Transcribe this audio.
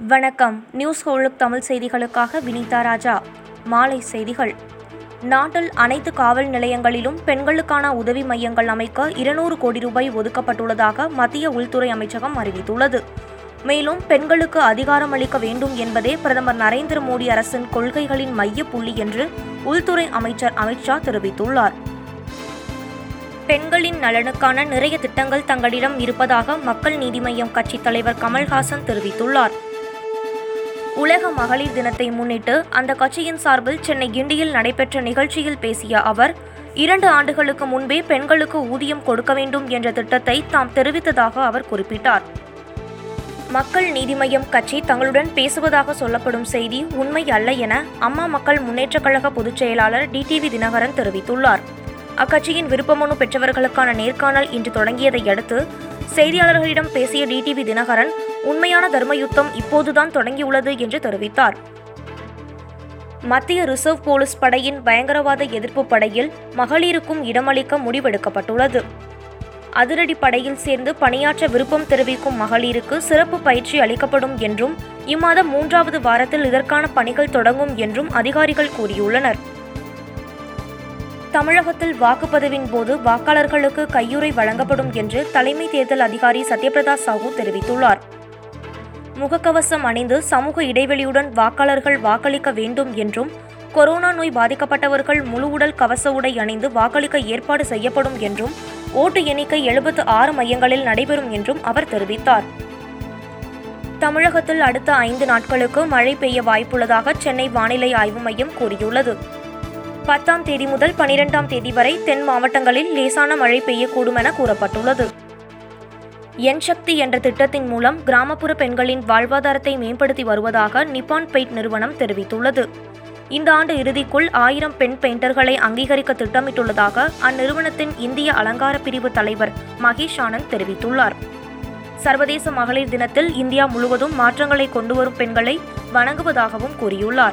வணக்கம். நியூஸ் ஹோலுக் தமிழ் செய்திகளுக்காக வினிதா ராஜா. மாலை செய்திகள். நாட்டில் அனைத்து காவல் நிலையங்களிலும் பெண்களுக்கான உதவி மையங்கள் அமைக்க இருநூறு கோடி ரூபாய் ஒதுக்கப்பட்டுள்ளதாக மத்திய உள்துறை அமைச்சகம் அறிவித்துள்ளது. மேலும் பெண்களுக்கு அதிகாரம் அளிக்க வேண்டும் என்பதே பிரதமர் நரேந்திர மோடி அரசின் கொள்கைகளின் மைய புள்ளி என்று உள்துறை அமைச்சர் அமித்ஷா தெரிவித்துள்ளார். பெண்களின் நலனுக்கான நிறைய திட்டங்கள் தங்களிடம் இருப்பதாக மக்கள் நீதி மய்யம் கட்சித் தலைவர் கமல்ஹாசன் தெரிவித்துள்ளார். உலக மகளிர் தினத்தை முன்னிட்டு அந்த கட்சியின் சார்பில் சென்னை கிண்டியில் நடைபெற்ற நிகழ்ச்சியில் பேசிய அவர் இரண்டு ஆண்டுகளுக்கு முன்பே பெண்களுக்கு ஊதியம் கொடுக்க வேண்டும் என்ற திட்டத்தை தாம் தெரிவித்ததாக அவர் குறிப்பிட்டார். மக்கள் நீதி மய்யம் கட்சி தங்களுடன் பேசுவதாக சொல்லப்படும் செய்தி உண்மை அல்ல என அம்மா மக்கள் முன்னேற்றக் கழக பொதுச் செயலாளர் டிடிவி தினகரன் தெரிவித்துள்ளார். அக்கட்சியின் விருப்பமனு பெற்றவர்களுக்கான நேர்காணல் இன்று தொடங்கியதை அடுத்து செய்தியாளர்களிடம் பேசிய டிடிவி தினகரன் உண்மையான தர்ம யுத்தம் இப்போதுதான் தொடங்கியுள்ளது என்று தெரிவித்தார். மத்திய ரிசர்வ் போலீஸ் படையின் பயங்கரவாத எதிர்ப்பு படையில் மகளிருக்கும் இடமளிக்க முடிவெடுக்கப்பட்டுள்ளது. அதிரடி படையில் சேர்ந்து பணியாற்ற விருப்பம் தெரிவிக்கும் மகளிருக்கு சிறப்பு பயிற்சி அளிக்கப்படும் என்றும் இம்மாதம் மூன்றாவது வாரத்தில் இதற்கான பணிகள் தொடங்கும் என்றும் அதிகாரிகள் கூறியுள்ளனர். தமிழகத்தில் வாக்குப்பதிவின் போது வாக்காளர்களுக்கு கையுறை வழங்கப்படும் என்று தலைமை தேர்தல் அதிகாரி சத்யபிரதா சாஹூ தெரிவித்துள்ளார். முகக்கவசம் அணிந்து சமூக இடைவெளியுடன் வாக்காளர்கள் வாக்களிக்க வேண்டும் என்றும் கொரோனா நோய் பாதிக்கப்பட்டவர்கள் முழு உடல் கவச உடை அணிந்து வாக்களிக்க ஏற்பாடு செய்யப்படும் என்றும் ஓட்டு எண்ணிக்கை எழுபத்து ஆறு மையங்களில் நடைபெறும் என்றும் அவர் தெரிவித்தார். தமிழகத்தில் அடுத்த ஐந்து நாட்களுக்கு மழை பெய்ய வாய்ப்புள்ளதாக சென்னை வானிலை ஆய்வு மையம் கூறியுள்ளது. பத்தாம் தேதி முதல் பனிரெண்டாம் தேதி வரை தென் மாவட்டங்களில் லேசான மழை பெய்யக்கூடும் என கூறப்பட்டுள்ளது. என் சக்தி என்ற திட்டத்தின் மூலம் கிராமப்புற பெண்களின் வாழ்வாதாரத்தை மேம்படுத்தி வருவதாக நிப்பான் பெயிண்ட் நிறுவனம் தெரிவித்துள்ளது. இந்த ஆண்டு இறுதிக்குள் ஆயிரம் பெண் பெயிண்டர்களை அங்கீகரிக்க திட்டமிட்டுள்ளதாக அந்நிறுவனத்தின் இந்திய அலங்கார பிரிவு தலைவர் மகேஷ் ஆனந்த் தெரிவித்துள்ளார். சர்வதேச மகளிர் தினத்தில் இந்தியா முழுவதும் மாற்றங்களை கொண்டுவரும் பெண்களை வணங்குவதாகவும் கூறியுள்ளார்.